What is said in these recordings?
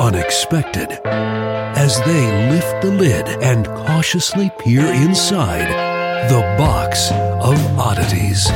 unexpected as they lift the lid and cautiously peer inside the box of oddities.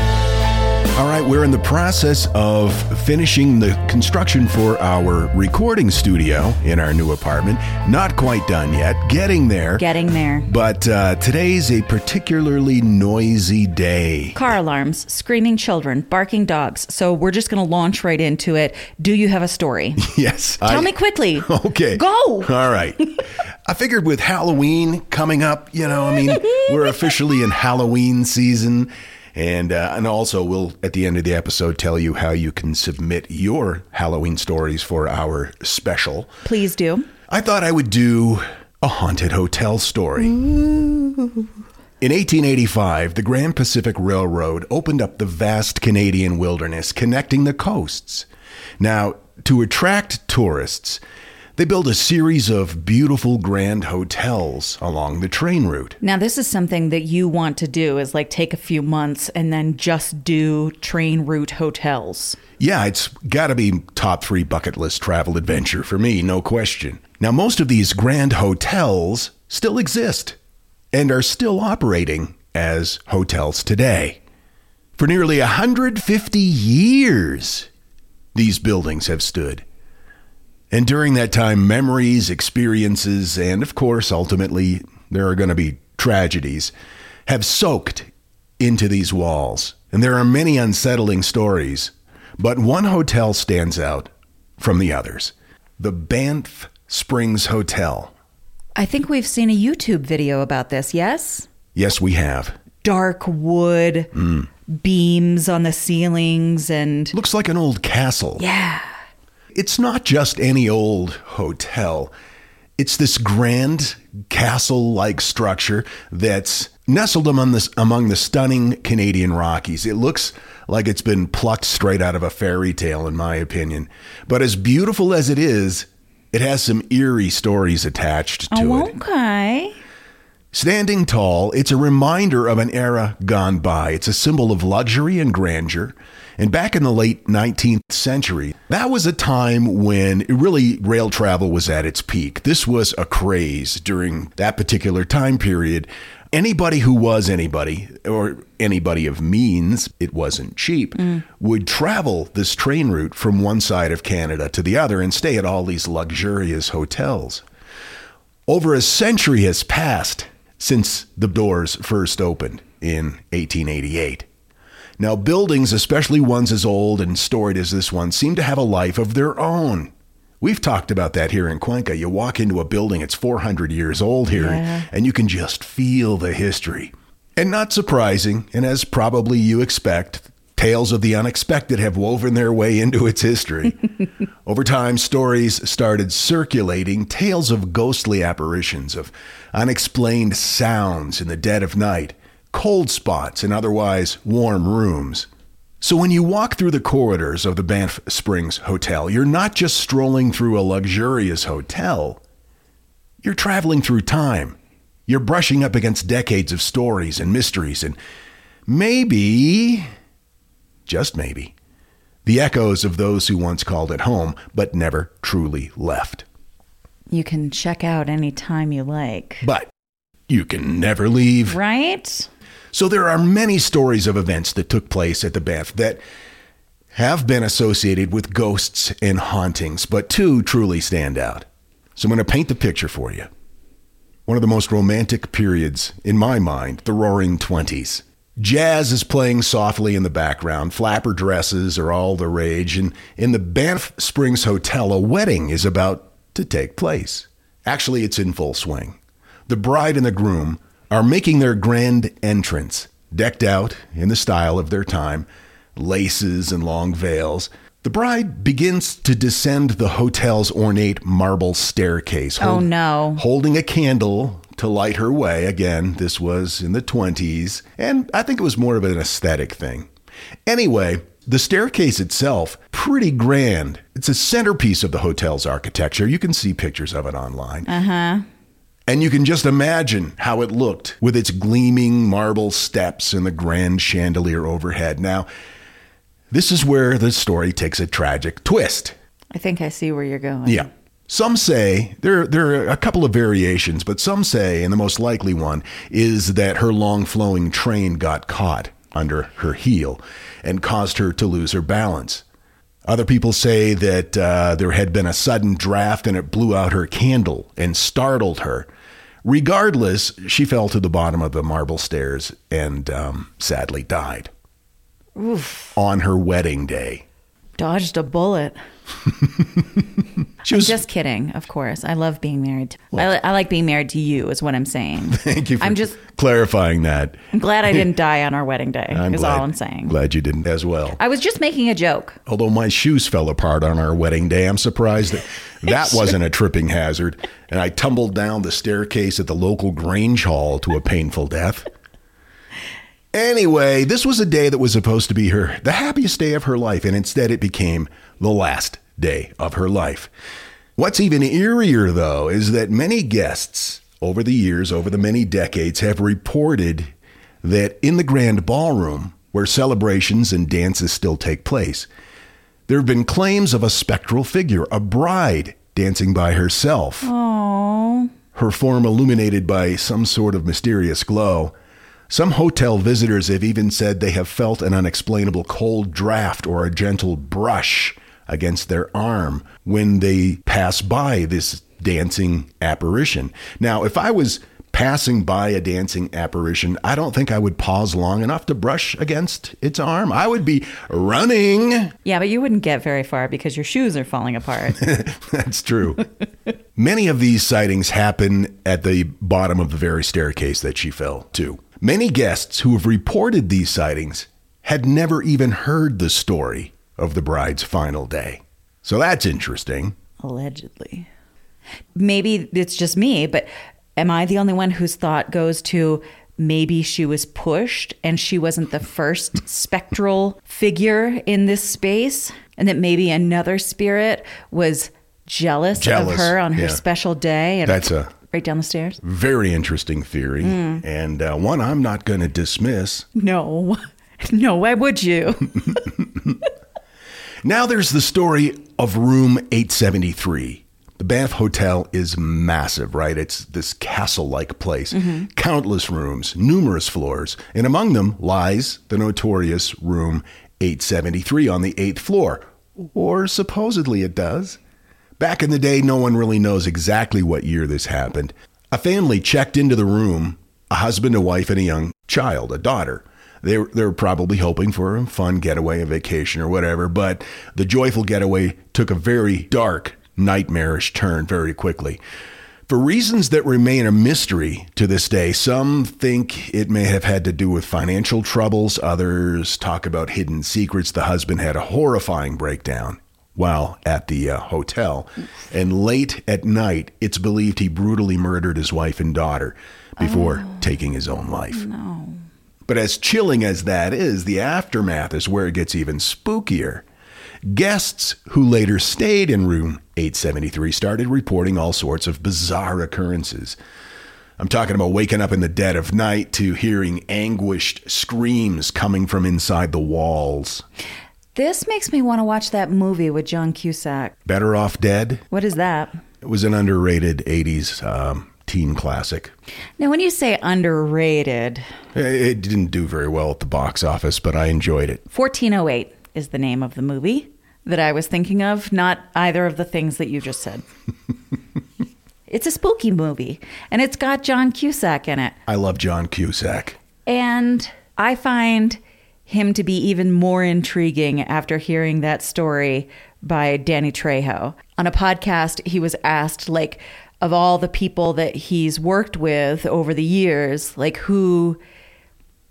All right, we're in the process of finishing the construction for our recording studio in our new apartment. Not quite done yet, getting there. Getting there. but uh, today's a particularly noisy day. Car alarms, screaming children, barking dogs. So we're just going to launch right into it. Do you have a story? Yes. Tell I- me quickly. Okay. Go. All right. I figured with Halloween coming up, you know, I mean, we're officially in Halloween season. And, uh, and also, we'll at the end of the episode tell you how you can submit your Halloween stories for our special. Please do. I thought I would do a haunted hotel story. In 1885, the Grand Pacific Railroad opened up the vast Canadian wilderness connecting the coasts. Now, to attract tourists, they built a series of beautiful grand hotels along the train route. Now, this is something that you want to do is like take a few months and then just do train route hotels. Yeah, it's got to be top three bucket list travel adventure for me, no question. Now, most of these grand hotels still exist and are still operating as hotels today. For nearly 150 years, these buildings have stood. And during that time, memories, experiences, and of course, ultimately, there are going to be tragedies, have soaked into these walls. And there are many unsettling stories, but one hotel stands out from the others the Banff Springs Hotel. I think we've seen a YouTube video about this, yes? Yes, we have. Dark wood, hmm. beams on the ceilings, and Looks like an old castle. yeah. It's not just any old hotel. It's this grand castle like structure that's nestled among the, among the stunning Canadian Rockies. It looks like it's been plucked straight out of a fairy tale, in my opinion. But as beautiful as it is, it has some eerie stories attached to Oh, it. okay. Standing tall, it's a reminder of an era gone by. It's a symbol of luxury and grandeur. And back in the late 19th century, that was a time when really rail travel was at its peak. This was a craze during that particular time period. Anybody who was anybody, or anybody of means, it wasn't cheap, mm. would travel this train route from one side of Canada to the other and stay at all these luxurious hotels. Over a century has passed since the doors first opened in 1888. Now, buildings, especially ones as old and storied as this one, seem to have a life of their own. We've talked about that here in Cuenca. You walk into a building, it's 400 years old here, and you can just feel the history. And not surprising, and as probably you expect, tales of the unexpected have woven their way into its history. Over time, stories started circulating tales of ghostly apparitions, of unexplained sounds in the dead of night, cold spots in otherwise warm rooms. So when you walk through the corridors of the Banff Springs Hotel, you're not just strolling through a luxurious hotel, you're traveling through time You're brushing up against decades of stories and mysteries, and maybe, just maybe, the echoes of those who once called it home but never truly left. You can check out any time you like. But you can never leave. Right? So there are many stories of events that took place at the Banff that have been associated with ghosts and hauntings, but two truly stand out. So I'm going to paint the picture for you. One of the most romantic periods, in my mind, the roaring 20s. Jazz is playing softly in the background. Flapper dresses are all the rage. And in the Banff Springs Hotel, a wedding is about to take place. Actually, it's in full swing. The bride and the groom are making their grand entrance, decked out in the style of their time, laces and long veils. The bride begins to descend the hotel's ornate marble staircase. Oh, no. Holding a candle to light her way. Again, this was in the 20s, and I think it was more of an aesthetic thing. Anyway, the staircase itself, pretty grand. It's a centerpiece of the hotel's architecture. You can see pictures of it online. Uh huh. And you can just imagine how it looked with its gleaming marble steps and the grand chandelier overhead. Now, this is where the story takes a tragic twist. I think I see where you're going. Yeah. Some say there there are a couple of variations, but some say, and the most likely one is that her long flowing train got caught under her heel and caused her to lose her balance. Other people say that uh, there had been a sudden draft and it blew out her candle and startled her. Regardless, she fell to the bottom of the marble stairs and um, sadly died on her wedding day. Dodged a bullet. She was Just kidding, of course. I love being married. To, I, li- I like being married to you, is what I'm saying. Thank you for I'm just- clarifying that. I'm glad I didn't die on our wedding day, I'm is glad, all I'm saying. Glad you didn't as well. I was just making a joke. Although my shoes fell apart on our wedding day, I'm surprised that that wasn't a tripping hazard. And I tumbled down the staircase at the local Grange Hall to a painful death. Anyway, this was a day that was supposed to be her the happiest day of her life, and instead it became the last day of her life. What's even eerier, though, is that many guests over the years, over the many decades, have reported that in the grand ballroom, where celebrations and dances still take place, there have been claims of a spectral figure, a bride dancing by herself. Her form illuminated by some sort of mysterious glow. Some hotel visitors have even said they have felt an unexplainable cold draft or a gentle brush against their arm when they pass by this dancing apparition. Now, if I was passing by a dancing apparition, I don't think I would pause long enough to brush against its arm. I would be running. Yeah, but you wouldn't get very far because your shoes are falling apart. That's true. Many of these sightings happen at the bottom of the very staircase that she fell to. Many guests who have reported these sightings had never even heard the story of the bride's final day. So that's interesting. Allegedly. Maybe it's just me, but am I the only one whose thought goes to maybe she was pushed and she wasn't the first spectral figure in this space? And that maybe another spirit was jealous, Jealous, of her on her yeah. special day and That's a right down the stairs? very interesting theory, and uh, one I'm not going to dismiss. No. No, why would you? Now there's the story of room 873. The Banff Hotel is massive, right? It's this castle like place. Countless rooms, numerous floors, and among them lies the notorious room 873 on the eighth floor. Or supposedly it does. Back in the day, no one really knows exactly what year this happened. A family checked into the room a husband, a wife, and a young child, a daughter. They were, they were probably hoping for a fun getaway, a vacation, or whatever, but the joyful getaway took a very dark, nightmarish turn very quickly. For reasons that remain a mystery to this day, some think it may have had to do with financial troubles. Others talk about hidden secrets. The husband had a horrifying breakdown while at the uh, hotel. And late at night, it's believed he brutally murdered his wife and daughter before taking his own life. But as chilling as that is, the aftermath is where it gets even spookier. Guests who later stayed in room 873 started reporting all sorts of bizarre occurrences. I'm talking about waking up in the dead of night to hearing anguished screams coming from inside the walls. This makes me want to watch that movie with John Cusack. Better Off Dead? What is that? It was an underrated 80s um, teen classic. Now, when you say underrated, It- It didn't do very well at the box office, but I enjoyed it. 1408 is the name of the movie that I was thinking of, not either of the things that you just said. it's a spooky movie, and it's got John Cusack in it. I love John Cusack. And I find him to be even more intriguing after hearing that story by Danny Trejo. On a podcast, he was asked, like, of all the people that he's worked with over the years, like, who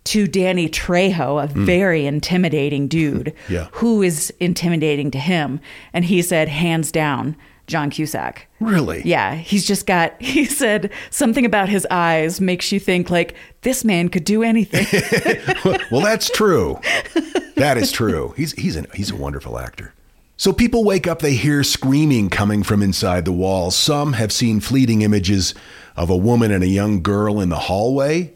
to Danny Trejo, a hmm. very intimidating dude, Yeah. who is intimidating to him? And he said, hands down, John Cusack. Really? Yeah, he's just got, he said something about his eyes makes you think, like, this man could do anything. well, that's true. That is true. He's he's a he's a wonderful actor. So people wake up, they hear screaming coming from inside the walls. Some have seen fleeting images of a woman and a young girl in the hallway.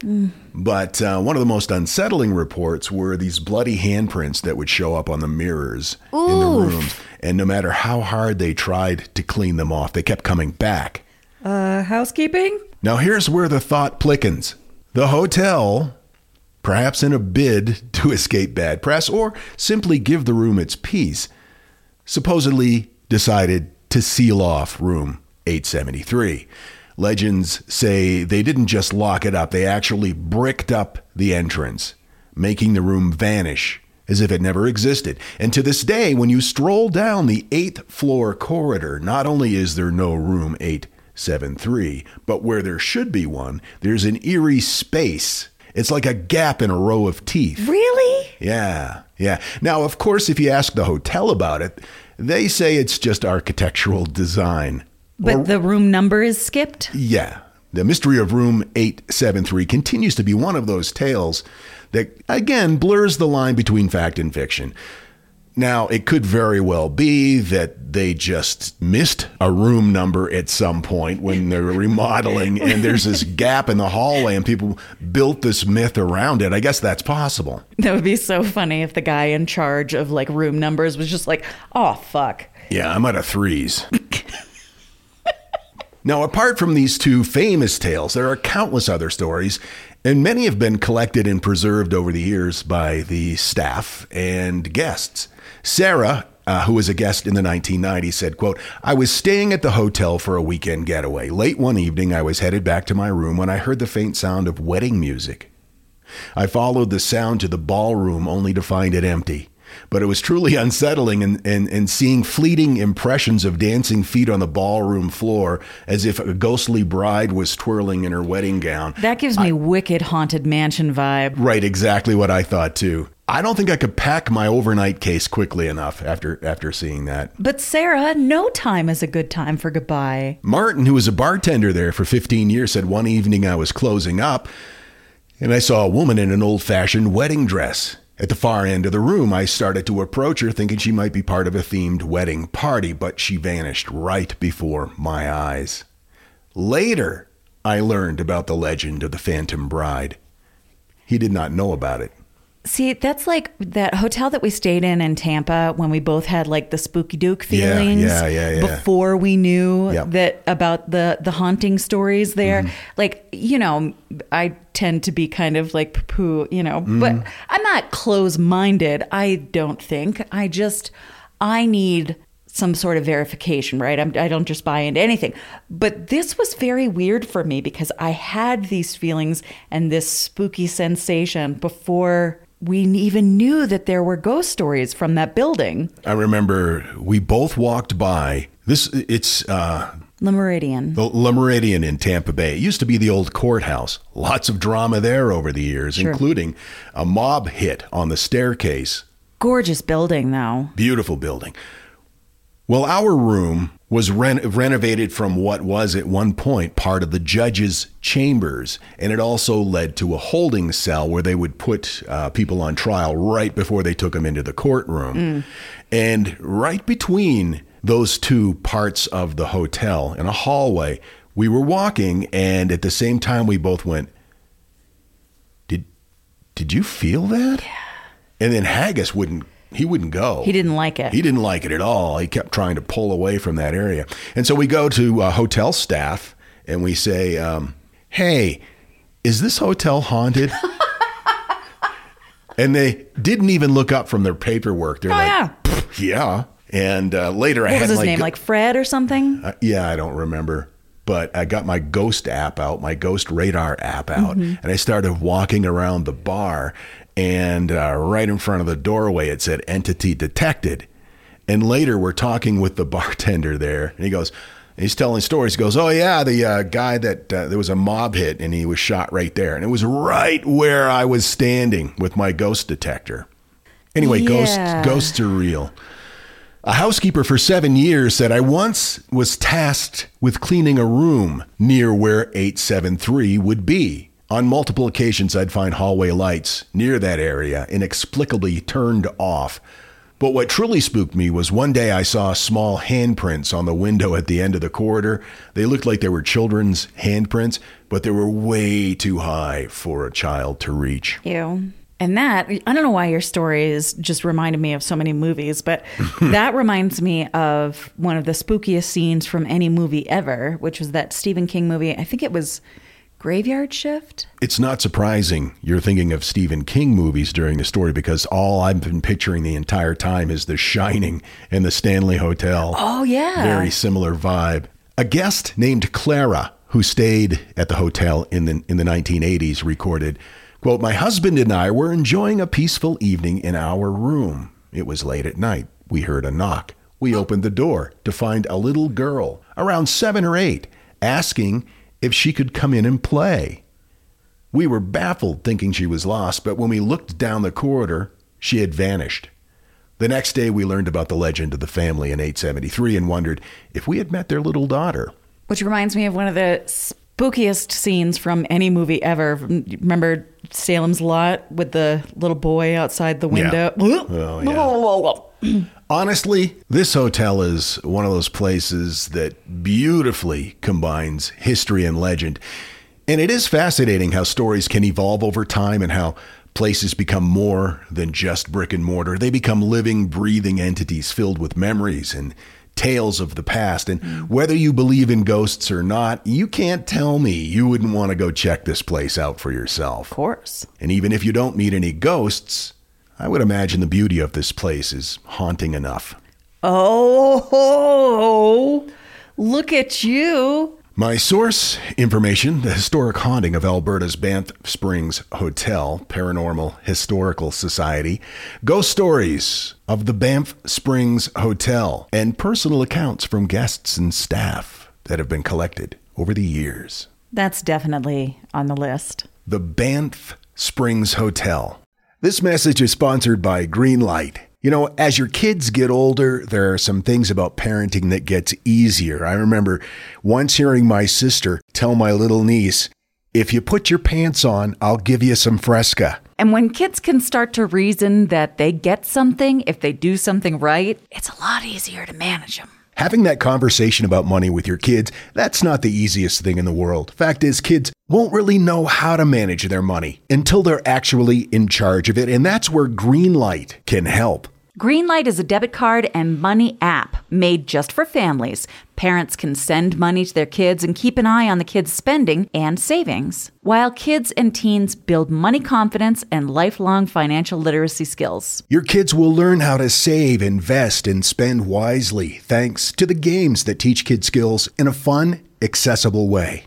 But uh, one of the most unsettling reports were these bloody handprints that would show up on the mirrors in the rooms. And no matter how hard they tried to clean them off, they kept coming back. uh, housekeeping? Now, here's where the thought plickens. The hotel, perhaps in a bid to escape bad press or simply give the room its peace, supposedly decided to seal off room 873. Legends say they didn't just lock it up, they actually bricked up the entrance, making the room vanish as if it never existed. And to this day, when you stroll down the eighth floor corridor, not only is there no room 873, but where there should be one, there's an eerie space. It's like a gap in a row of teeth. Really? Yeah, yeah. Now, of course, if you ask the hotel about it, they say it's just architectural design. But Or- the room number is skipped? yeah, the mystery of room 873 continues to be one of those tales that, again, blurs the line between fact and fiction. Now, it could very well be that they just missed a room number at some point when they're remodeling and there's this gap in the hallway and people built this myth around it. I guess that's possible. That would be so funny if the guy in charge of like room numbers was just like, oh, fuck. Yeah, I'm out of threes. now, apart from these two famous tales, there are countless other stories, and many have been collected and preserved over the years by the staff and guests. Sarah, uh, who was a guest in the 1990s, said, quote, I was staying at the hotel for a weekend getaway. Late one evening, I was headed back to my room when I heard the faint sound of wedding music. I followed the sound to the ballroom only to find it empty. But it was truly unsettling and, and, and seeing fleeting impressions of dancing feet on the ballroom floor as if a ghostly bride was twirling in her wedding gown. That gives me wicked haunted mansion vibe. Right, exactly what I thought too. I don't think I could pack my overnight case quickly enough after after seeing that. But Sarah, no time is a good time for goodbye. Martin, who was a bartender there for 15 years, said one evening I was closing up and I saw a woman in an old fashioned wedding dress. At the far end of the room, I started to approach her, thinking she might be part of a themed wedding party, but she vanished right before my eyes. Later, I learned about the legend of the Phantom Bride. He did not know about it. See, that's like that hotel that we stayed in in Tampa when we both had like the spooky duke feelings yeah, yeah, yeah. before we knew Yep. that about the the haunting stories there. Mm-hmm. Like, you know, I tend to be kind of like poo, you know, Mm-hmm. but I'm not close-minded, I don't think. I just I need some sort of verification, right? I'm, I don't just buy into anything. But this was very weird for me because I had these feelings and this spooky sensation before we even knew that there were ghost stories from that building. I remember we both walked by. This it's uh, Le Meridien. the La Meridien in Tampa Bay. It used to be the old courthouse. Lots of drama there over the years, Sure. including a mob hit on the staircase. Gorgeous building, though. Beautiful building. Well, our room was ren- renovated from what was at one point part of the judge's chambers, and it also led to a holding cell where they would put uh, people on trial right before they took them into the courtroom. And right between those two parts of the hotel in a hallway we were walking, and at the same time, we both went, "Did did you feel that?" Yeah. And then Haggis wouldn't. He wouldn't go. He didn't like it. He didn't like it at all. He kept trying to pull away from that area. And so we go to uh, hotel staff and we say, um, "Hey, is this hotel haunted?" and they didn't even look up from their paperwork. They're Oh, like, yeah. Yeah." And uh, later, I What had was his like, name? Like Fred or something? uh, yeah, I don't remember. But I got my Ghost app out, my Ghost Radar app out, and I started walking around the bar. And uh, right in front of the doorway, it said entity detected. And later, we're talking with the bartender there, and he goes, he's telling stories. He goes, Oh, yeah, the uh, guy that uh, there was a mob hit, and he was shot right there. And it was right where I was standing with my ghost detector. Anyway, Yeah. ghosts, ghosts are real. A housekeeper for seven years said, I once was tasked with cleaning a room near where 873 would be. On multiple occasions, I'd find hallway lights near that area inexplicably turned off. But what truly spooked me was one day I saw small handprints on the window at the end of the corridor. They looked like they were children's handprints, but they were way too high for a child to reach. Ew. And that, I don't know why your stories just reminded me of so many movies, but that reminds me of one of the spookiest scenes from any movie ever, which was that Stephen King movie. I think it was Graveyard Shift. It's not surprising you're thinking of Stephen King movies during the story because all I've been picturing the entire time is The Shining and the Stanley Hotel. Oh, yeah. Very similar vibe. A guest named Clara, who stayed at the hotel in the, in the 1980s, recorded, quote, My husband and I were enjoying a peaceful evening in our room. It was late at night. We heard a knock. We opened the door to find a little girl, around seven or eight, asking if she could come in and play. We were baffled, thinking she was lost, but when we looked down the corridor, she had vanished. The next day, we learned about the legend of the family in 873 and wondered if we had met their little daughter. Which reminds me of one of the spookiest scenes from any movie ever. Remember Salem's Lot with the little boy outside the window? Oh, Honestly, this hotel is one of those places that beautifully combines history and legend. And it is fascinating how stories can evolve over time and how places become more than just brick and mortar. They become living, breathing entities filled with memories and tales of the past. And mm. whether you believe in ghosts or not, you can't tell me you wouldn't want to go check this place out for yourself. Of course. And even if you don't meet any ghosts, I would imagine the beauty of this place is haunting enough. Oh, look at you. My source information the historic haunting of Alberta's Banff Springs Hotel, Paranormal Historical Society, ghost stories of the Banff Springs Hotel, and personal accounts from guests and staff that have been collected over the years. That's definitely on the list. the Banff Springs Hotel. This message is sponsored by Greenlight. You know, as your kids get older, there are some things about parenting that gets easier. I remember once hearing my sister tell my little niece, "If you put your pants on, I'll give you some Fresca." And when kids can start to reason that they get something if they do something right, it's a lot easier to manage them. Having that conversation about money with your kids, that's not the easiest thing in the world. Fact is, kids won't really know how to manage their money until they're actually in charge of it, and that's where Greenlight can help. Greenlight is a debit card and money app made just for families. Parents can send money to their kids and keep an eye on the kids' spending and savings, while kids and teens build money confidence and lifelong financial literacy skills. Your kids will learn how to save, invest, and spend wisely thanks to the games that teach kids skills in a fun, accessible way.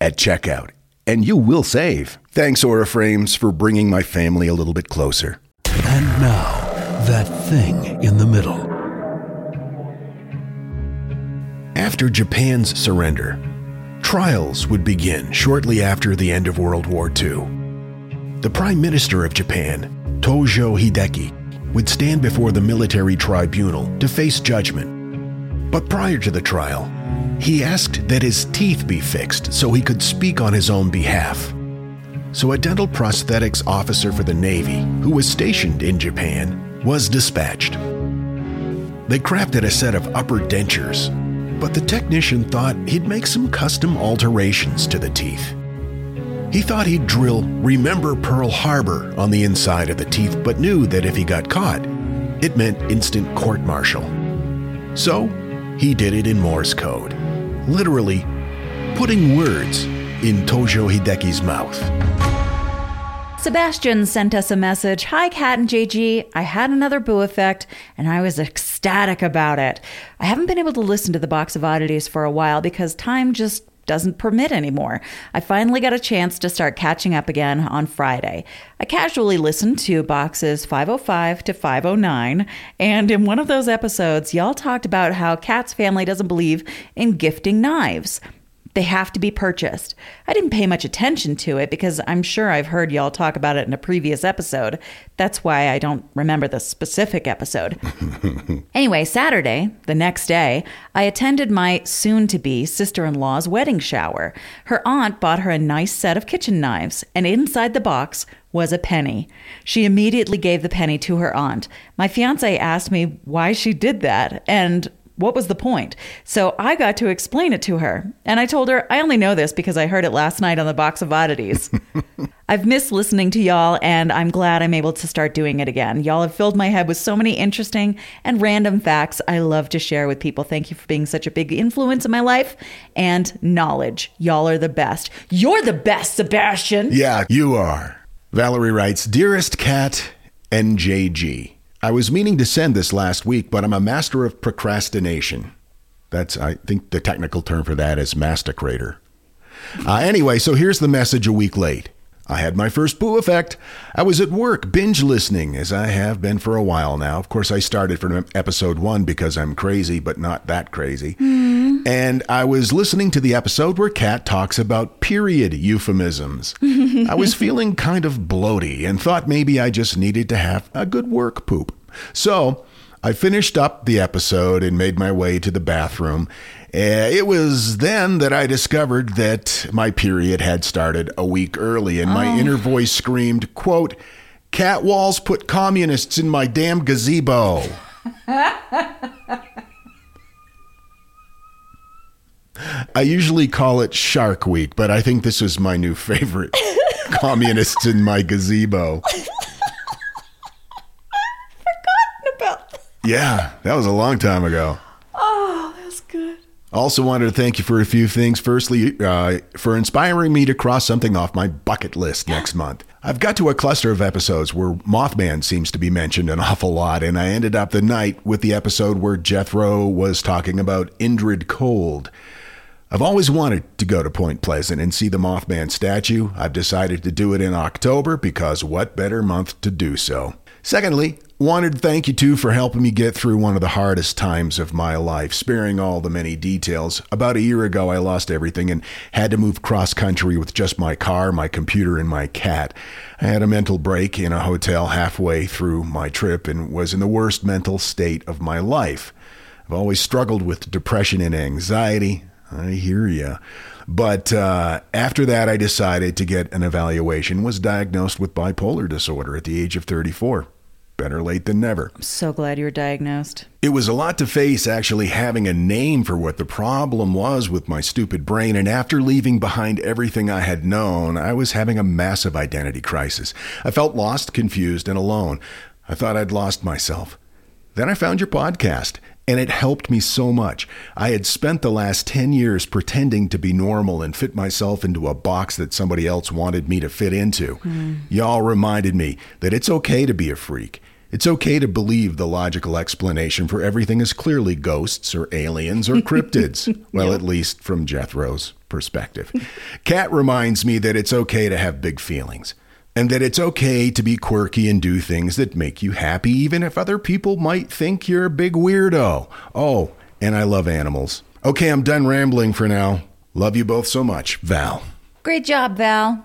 at checkout. And you will save. Thanks, Aura Frames, for bringing my family a little bit closer. And now, that thing in the middle. After Japan's surrender, trials would begin shortly after the end of World War II. The Prime Minister of Japan, Tojo Hideki, would stand before the military tribunal to face judgment. But prior to the trial, he asked that his teeth be fixed so he could speak on his own behalf. So a dental prosthetics officer for the Navy, who was stationed in Japan, was dispatched. They crafted a set of upper dentures, but the technician thought he'd make some custom alterations to the teeth. He thought he'd drill Remember Pearl Harbor on the inside of the teeth, but knew that if he got caught, it meant instant court martial. So he did it in Morse code, literally putting words in Tojo Hideki's mouth. Sebastian sent us a message Hi, Kat and JG. I had another boo effect and I was ecstatic about it. I haven't been able to listen to the Box of Oddities for a while because time just doesn't permit anymore. I finally got a chance to start catching up again on Friday. I casually listened to boxes 505 to 509, and in one of those episodes, y'all talked about how Kat's family doesn't believe in gifting knives. They have to be purchased. I didn't pay much attention to it because I'm sure I've heard y'all talk about it in a previous episode. That's why I don't remember the specific episode. anyway, Saturday, the next day, I attended my soon to be sister in law's wedding shower. Her aunt bought her a nice set of kitchen knives, and inside the box was a penny. She immediately gave the penny to her aunt. My fiance asked me why she did that, and what was the point? So I got to explain it to her. And I told her, I only know this because I heard it last night on the Box of Oddities. I've missed listening to y'all, and I'm glad I'm able to start doing it again. Y'all have filled my head with so many interesting and random facts I love to share with people. Thank you for being such a big influence in my life and knowledge. Y'all are the best. You're the best, Sebastian. Yeah, you are. Valerie writes Dearest Kat NJG. I was meaning to send this last week, but I'm a master of procrastination. That's, I think the technical term for that is masticrator. Uh, anyway, so here's the message a week late. I had my first boo effect. I was at work binge listening, as I have been for a while now. Of course, I started from episode one because I'm crazy, but not that crazy. Mm-hmm. And I was listening to the episode where Kat talks about period euphemisms. I was feeling kind of bloaty and thought maybe I just needed to have a good work poop. So I finished up the episode and made my way to the bathroom. Uh, It was then that I discovered that my period had started a week early, and my inner voice screamed, quote, Cat walls put communists in my damn gazebo. I usually call it Shark Week, but I think this is my new favorite. communists in my gazebo. About Yeah, that was a long time ago. Oh, that's good. Also, wanted to thank you for a few things. Firstly, uh, for inspiring me to cross something off my bucket list next month. I've got to a cluster of episodes where Mothman seems to be mentioned an awful lot, and I ended up the night with the episode where Jethro was talking about Indrid Cold. I've always wanted to go to Point Pleasant and see the Mothman statue. I've decided to do it in October because what better month to do so? Secondly, wanted to thank you too for helping me get through one of the hardest times of my life, sparing all the many details. About a year ago, I lost everything and had to move cross country with just my car, my computer, and my cat. I had a mental break in a hotel halfway through my trip and was in the worst mental state of my life. I've always struggled with depression and anxiety. I hear ya. But uh, after that, I decided to get an evaluation. Was diagnosed with bipolar disorder at the age of 34. Better late than never. I'm so glad you were diagnosed. It was a lot to face actually having a name for what the problem was with my stupid brain. And after leaving behind everything I had known, I was having a massive identity crisis. I felt lost, confused, and alone. I thought I'd lost myself. Then I found your podcast, and it helped me so much. I had spent the last 10 years pretending to be normal and fit myself into a box that somebody else wanted me to fit into. Hmm. Y'all reminded me that it's okay to be a freak. It's okay to believe the logical explanation for everything is clearly ghosts or aliens or cryptids. well, at least from Jethro's perspective. Kat reminds me that it's okay to have big feelings and that it's okay to be quirky and do things that make you happy, even if other people might think you're a big weirdo. Oh, and I love animals. Okay, I'm done rambling for now. Love you both so much. Val. Great job, Val.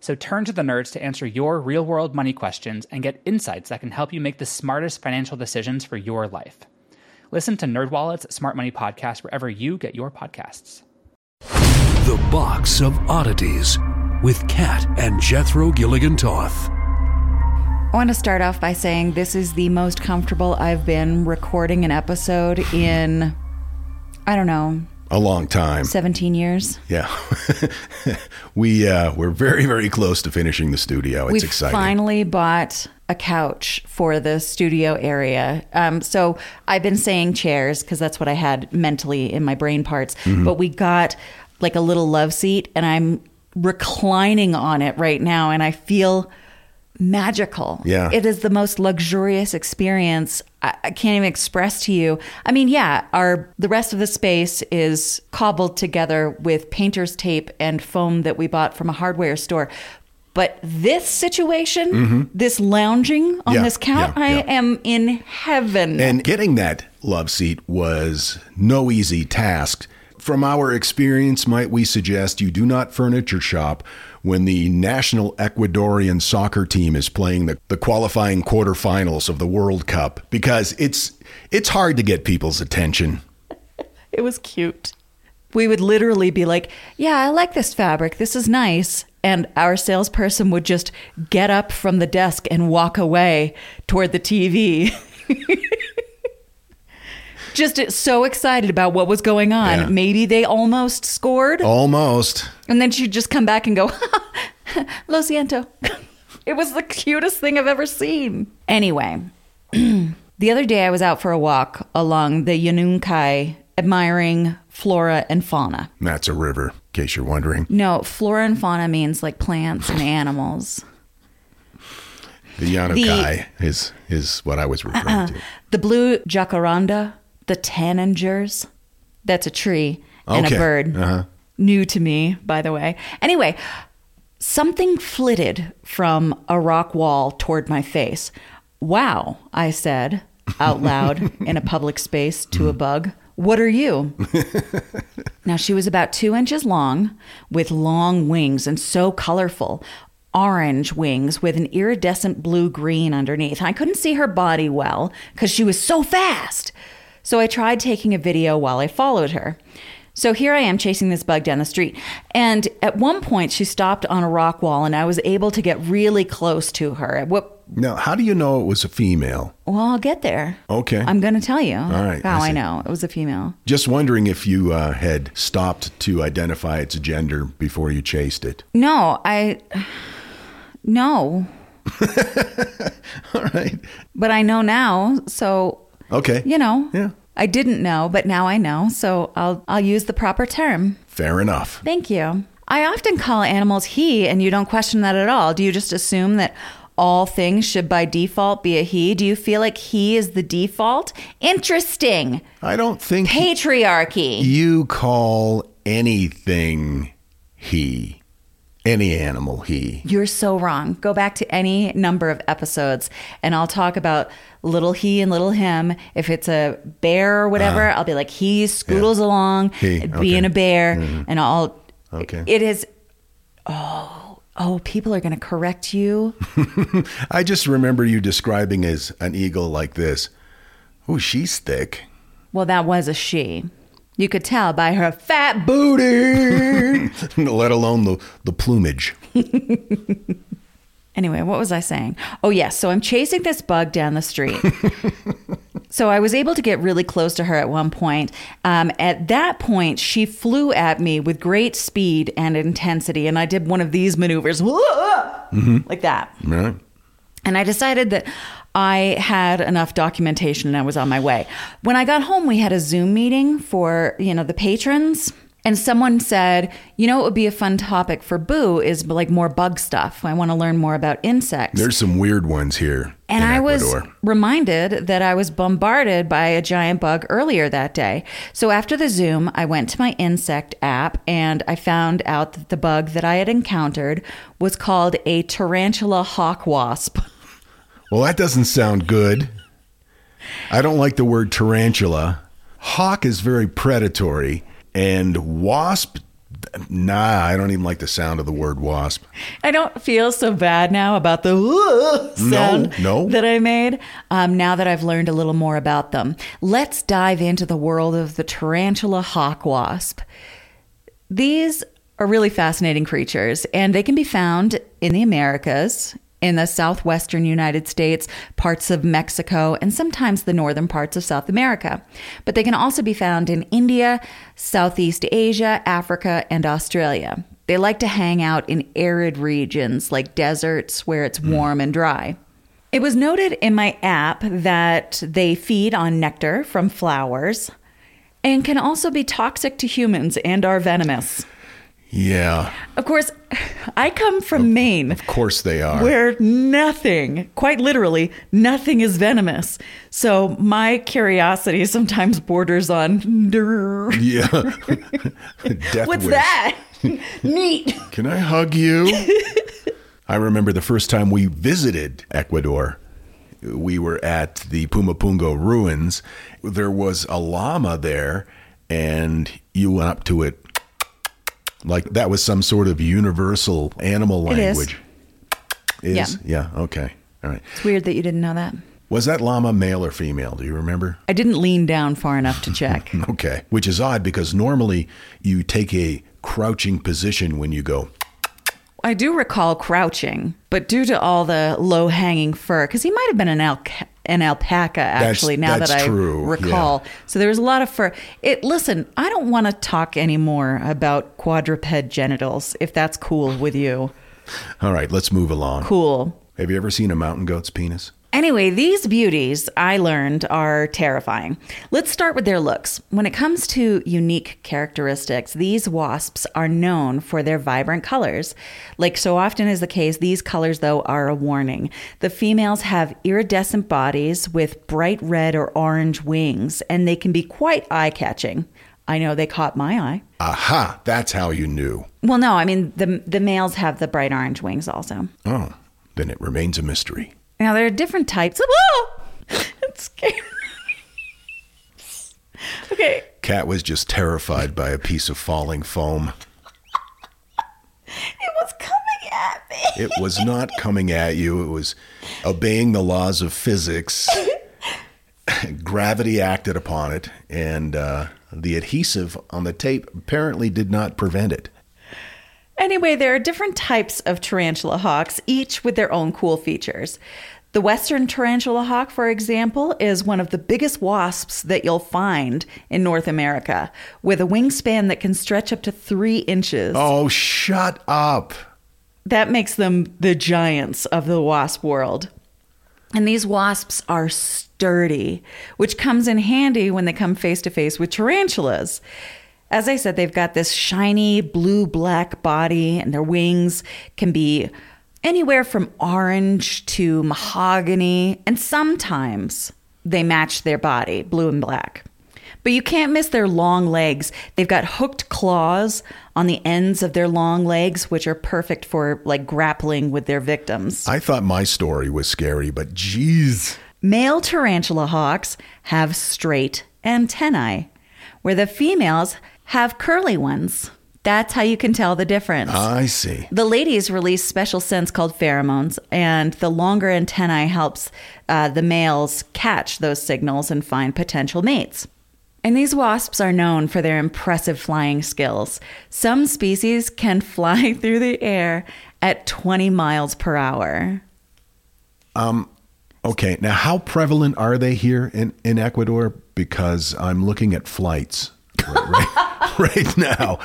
So turn to the nerds to answer your real world money questions and get insights that can help you make the smartest financial decisions for your life. Listen to NerdWallet's Smart Money Podcast wherever you get your podcasts. The Box of Oddities with Kat and Jethro Gilligan Toth. I want to start off by saying this is the most comfortable I've been recording an episode in, I don't know, A long time. 17 years. Yeah. we uh, we're very very close to finishing the studio. It's we exciting. finally bought a couch for the studio area. Um, so I've been saying chairs because that's what I had mentally in my brain parts. Mm-hmm. But we got like a little love seat, and I'm reclining on it right now, and I feel magical. Yeah. It is the most luxurious experience. I, I can't even express to you. I mean, yeah, our the rest of the space is cobbled together with painter's tape and foam that we bought from a hardware store. But this situation, this lounging on Mm-hmm. Yeah, this couch, yeah, I yeah. am in heaven. And getting that love seat was no easy task. From our experience, might we suggest you do not furniture shop when the national Ecuadorian soccer team is playing the, the qualifying quarterfinals of the World Cup because it's it's hard to get people's attention. It was cute. We would literally be like, Yeah, I like this fabric. This is nice. And our salesperson would just get up from the desk and walk away toward the TV. just so excited about what was going on. Yeah. Maybe they almost scored. Almost. And then she'd just come back and go, Lo siento. It was the cutest thing I've ever seen. Anyway, the other day I was out for a walk along the Yanuncay, admiring flora and fauna. That's a river, in case you're wondering. No, flora and fauna means like plants and animals. The Yanuncay is is what I was referring uh-uh. to. The blue jacaranda, the tanagers, that's a tree and Okay. a bird. Uh-huh. New to me, by the way. Anyway, something flitted from a rock wall toward my face. Wow, I said out loud in a public space to a bug. What are you? Now, she was about two inches long with long wings and so colorful. Orange wings with an iridescent blue green underneath. I couldn't see her body well because she was so fast. So I tried taking a video while I followed her. So here I am chasing this bug down the street. And at one point, she stopped on a rock wall and I was able to get really close to her. At what Now, how do you know it was a female? well, I'll get there. Okay. I'm going to tell you. All right, How I I, know. It was a female. Just wondering if you uh, had stopped to identify its gender before you chased it. No, I. No. All right. But I know now. So, Okay. you know. Yeah. I didn't know, but now I know. So I'll, I'll use the proper term. Fair enough. Thank you. I often call animals he, and you don't question that at all. Do you just assume that all things should by default be a he? Do you feel like he is the default? Interesting. I don't think Patriarchy. you call anything he. Any animal he. You're so wrong. Go back to any number of episodes and I'll talk about little he and little him. If it's a bear or whatever, ah. I'll be like, he scoodles along, He, being okay. a bear, mm-hmm. and I'll. Okay. It is. Oh, oh, people are going to correct you. I just remember you describing as an eagle like this. Oh, she's thick. Well, that was a she. You could tell by her fat booty. Let alone the, the plumage. Anyway, what was I saying? Oh, yes. So I'm chasing this bug down the street. so I was able to get really close to her at one point. Um, at that point, she flew at me with great speed and intensity. And I did one of these maneuvers like that. Right? And I decided that I had enough documentation and I was on my way. When I got home, we had a Zoom meeting for, you know, the patrons. And someone said, you know, it would be a fun topic for Boo is like more bug stuff. I want to learn more about insects. There's some weird ones here. And I was reminded that I was bombarded by a giant bug earlier that day. So after the Zoom, I went to my insect app and I found out that the bug that I had encountered was called a tarantula hawk wasp. Well, that doesn't sound good. I don't like the word tarantula. Hawk is very predatory, and wasp, nah, I don't even like the sound of the word wasp. I don't feel so bad now about the sound no. that I made. Um, now that I've learned a little more about them, let's dive into the world of the tarantula hawk wasp. These are really fascinating creatures, and they can be found in the Americas, in the southwestern United States, parts of Mexico, and sometimes the northern parts of South America. But they can also be found in India, Southeast Asia, Africa, and Australia. They like to hang out in arid regions like deserts where it's hmm. warm and dry. It was noted in my app that they feed on nectar from flowers and can also be toxic to humans and are venomous. Yeah, Of course, I come from Maine, of course they are. where nothing, quite literally, nothing is venomous. So my curiosity sometimes borders on, "Durr, yeah. What's wish. that? Neat. Can I hug you? I remember the first time we visited Ecuador. We were at the Pumapungo ruins. There was a llama there, and you went up to it like that was some sort of universal animal It is. language. Is? Yeah. Okay. All right. It's weird that you didn't know that. Was that llama male or female? Do you remember? I didn't lean down far enough to check. Okay. Which is odd because normally you take a crouching position when you go. I do recall crouching, but due to all the low hanging fur, because he might have been an alca- an alpaca actually. now that's that I true, recall, so there was a lot of fur. It listen, I don't want to talk anymore about quadruped genitals, if that's cool with you. All right, let's move along. Cool. Have you ever seen a mountain goat's penis? Anyway, these beauties I learned are terrifying. Let's start with their looks. When it comes to unique characteristics, these wasps are known for their vibrant colors. Like so often is the case, these colors, though, are a warning. The females have iridescent bodies with bright red or orange wings, and they can be quite eye catching. I know they caught my eye. Aha, that's how you knew. Well, no, I mean, the, the males have the bright orange wings also. Oh, then it remains a mystery. Now there are different types. Whoa! It's scary. okay. Kat was just terrified by a piece of falling foam. It was coming at me. It was not coming at you, it was obeying the laws of physics. Gravity acted upon it, and uh, the adhesive on the tape apparently did not prevent it. Anyway, there are different types of tarantula hawks, each with their own cool features. The western tarantula hawk, for example, is one of the biggest wasps that you'll find in North America, with a wingspan that can stretch up to three inches. Oh, shut up. That makes them the giants of the wasp world. And these wasps are sturdy, which comes in handy when they come face to face with tarantulas. As I said, they've got this shiny blue black body, and their wings can be anywhere from orange to mahogany, and sometimes they match their body, blue and black. But you can't miss their long legs. They've got hooked claws on the ends of their long legs, which are perfect for like grappling with their victims. I thought my story was scary, but geez. Male tarantula hawks have straight antennae, where the females have curly ones. That's how you can tell the difference. I see. The ladies release special scents called pheromones, and the longer antennae helps uh, the males catch those signals and find potential mates. And these wasps are known for their impressive flying skills. Some species can fly through the air at 20 miles per hour. Um, Okay, now how prevalent are they here in, in Ecuador? Because I'm looking at flights right, right, right now.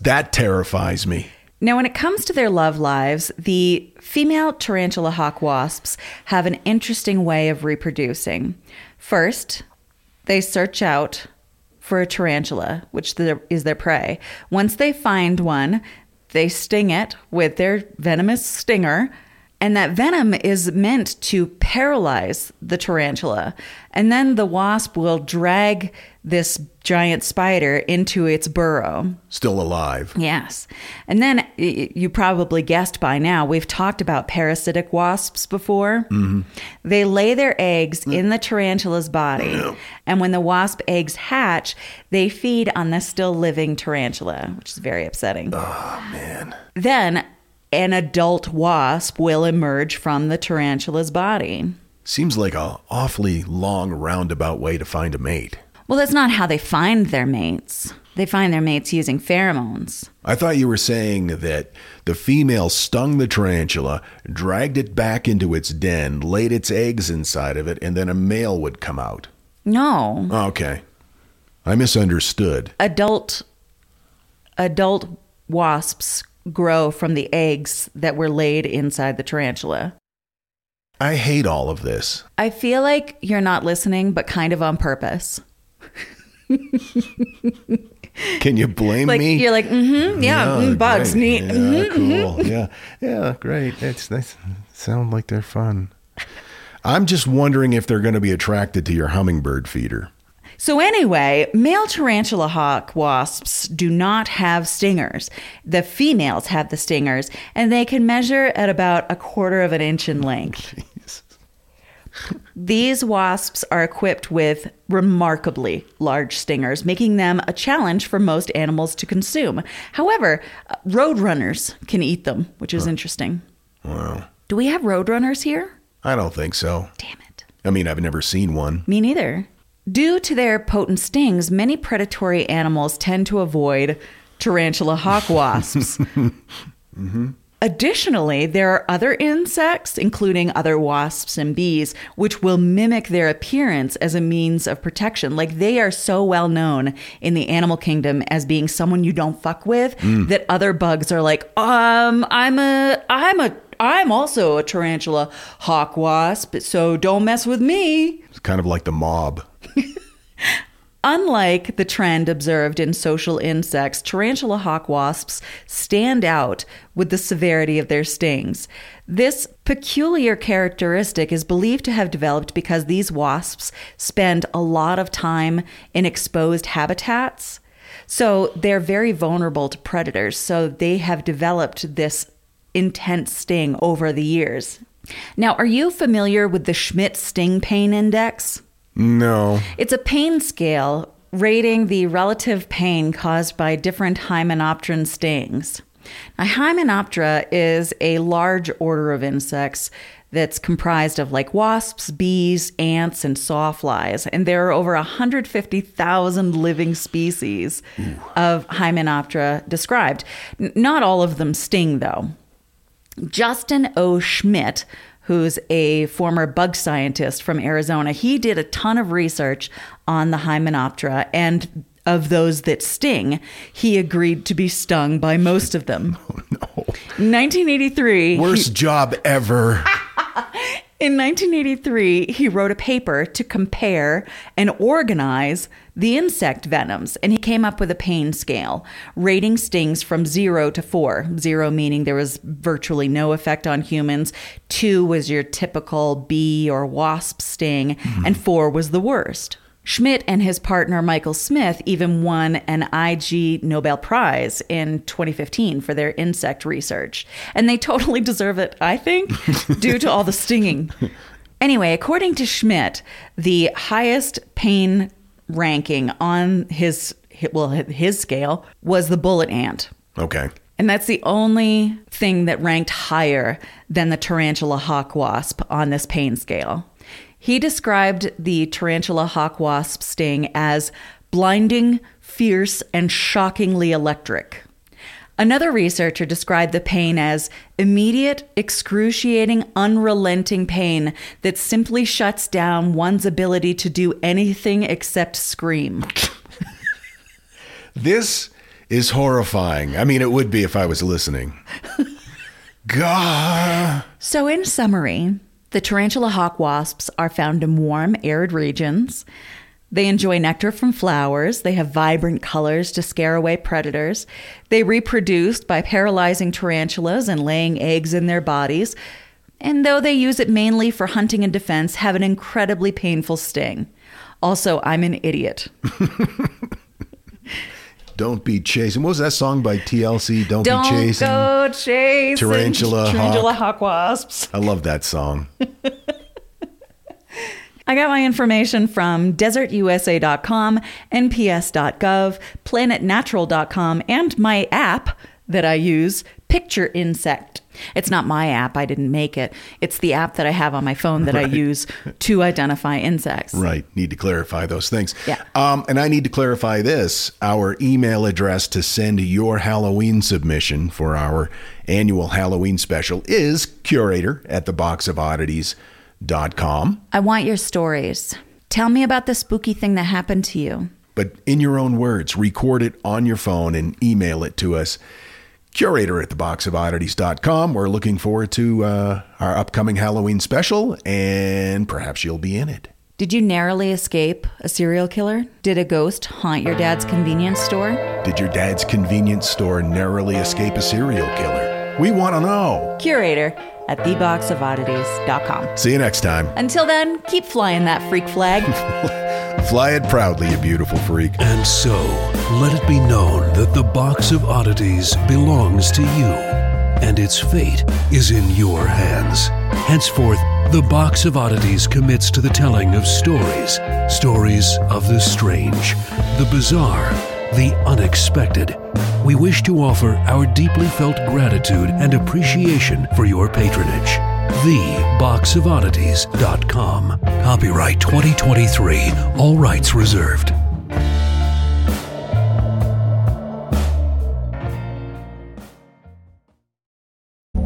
that terrifies me. Now, when it comes to their love lives, the female tarantula hawk wasps have an interesting way of reproducing. First, they search out for a tarantula, which is their prey. Once they find one, they sting it with their venomous stinger, and that venom is meant to paralyze the tarantula. And then the wasp will drag this giant spider into its burrow. Still alive. Yes. And then you probably guessed by now, we've talked about parasitic wasps before. Mm-hmm. They lay their eggs in the tarantula's body. And when the wasp eggs hatch, they feed on the still living tarantula, which is very upsetting. Oh, man. Then an adult wasp will emerge from the tarantula's body. Seems like a awfully long roundabout way to find a mate. Well, that's not how they find their mates. They find their mates using pheromones. I thought you were saying that the female stung the tarantula, dragged it back into its den, laid its eggs inside of it, and then a male would come out. No. Okay. I misunderstood. adult adult wasps grow from the eggs that were laid inside the tarantula. I hate all of this. I feel like you're not listening, but kind of on purpose. Can you blame Like me? you're like, mm-hmm, yeah, mm, bugs, great. neat. Yeah, mhm, cool. Yeah, yeah, great. It's nice. Sound like they're fun. I'm just wondering if they're going to be attracted to your hummingbird feeder. So, anyway, male tarantula hawk wasps do not have stingers. The females have the stingers, and they can measure at about a quarter of an inch in length. These wasps are equipped with remarkably large stingers, making them a challenge for most animals to consume. However, uh, roadrunners can eat them, which is interesting. Wow. Do we have roadrunners here? I don't think so. Damn it. I mean, I've never seen one. Me neither. Due to their potent stings, many predatory animals tend to avoid tarantula hawk wasps. Additionally, there are other insects, including other wasps and bees, which will mimic their appearance as a means of protection. Like they are so well known in the animal kingdom as being someone you don't fuck with that other bugs are like, um, I'm a, I'm a, I'm also a tarantula hawk wasp, so don't mess with me. It's kind of like the mob. Unlike the trend observed in social insects, tarantula hawk wasps stand out with the severity of their stings. This peculiar characteristic is believed to have developed because these wasps spend a lot of time in exposed habitats. So they're very vulnerable to predators. So they have developed this intense sting over the years. Now, are you familiar with the Schmidt Sting Pain Index? No. It's a pain scale rating the relative pain caused by different hymenopteran stings. Now, Hymenoptera is a large order of insects that's comprised of like wasps, bees, ants, and sawflies. And there are over 150,000 living species of Hymenoptera described. N- not all of them sting, though. Justin O. Schmidt, who's a former bug scientist from Arizona, he did a ton of research on the Hymenoptera and of those that sting, he agreed to be stung by most of them. Oh, no. 1983. Worst he- job ever. In 1983, he wrote a paper to compare and organize the insect venoms, and he came up with a pain scale, rating stings from zero to four. Zero meaning there was virtually no effect on humans, two was your typical bee or wasp sting, and four was the worst. Schmidt and his partner Michael Smith even won an Ig Nobel Prize in 2015 for their insect research. And they totally deserve it, I think, due to all the stinging. Anyway, according to Schmidt, the highest pain ranking on his well his scale was the bullet ant. Okay. And that's the only thing that ranked higher than the tarantula hawk wasp on this pain scale. He described the tarantula hawk wasp sting as blinding, fierce, and shockingly electric. Another researcher described the pain as immediate, excruciating, unrelenting pain that simply shuts down one's ability to do anything except scream. This is horrifying. I mean, it would be if I was listening. God. So, in summary, the tarantula hawk wasps are found in warm, arid regions. They enjoy nectar from flowers. They have vibrant colors to scare away predators. They reproduce by paralyzing tarantulas and laying eggs in their bodies. And though they use it mainly for hunting and defense, have an incredibly painful sting. Also, I'm an idiot. Don't be chasing. What was that song by TLC? Don't, Don't be chasing. go chasing Tarantula tarantula hawk. hawk wasps. I love that song. I got my information from desertusa.com, nps.gov, planetnatural.com, and my app that I use, Picture Insect. It's not my app, I didn't make it. It's the app that I have on my phone that I use to identify insects. Right. Need to clarify those things. Yeah. Um, and I need to clarify this. Our email address to send your Halloween submission for our annual Halloween special is curator at theboxofoddities.com. I want your stories. Tell me about the spooky thing that happened to you. But in your own words, record it on your phone and email it to us. Curator at theboxofoddities.com. We're looking forward to uh, our upcoming Halloween special, and perhaps you'll be in it. Did you narrowly escape a serial killer? Did a ghost haunt your dad's convenience store? Did your dad's convenience store narrowly escape a serial killer? We want to know. Curator at theboxofoddities.com. See you next time. Until then, keep flying that freak flag. Fly it proudly, you beautiful freak. And so, let it be known that the Box of Oddities belongs to you, and its fate is in your hands. Henceforth, the Box of Oddities commits to the telling of stories stories of the strange, the bizarre, the unexpected. We wish to offer our deeply felt gratitude and appreciation for your patronage. TheBoxOfOddities.com. Copyright 2023. All rights reserved.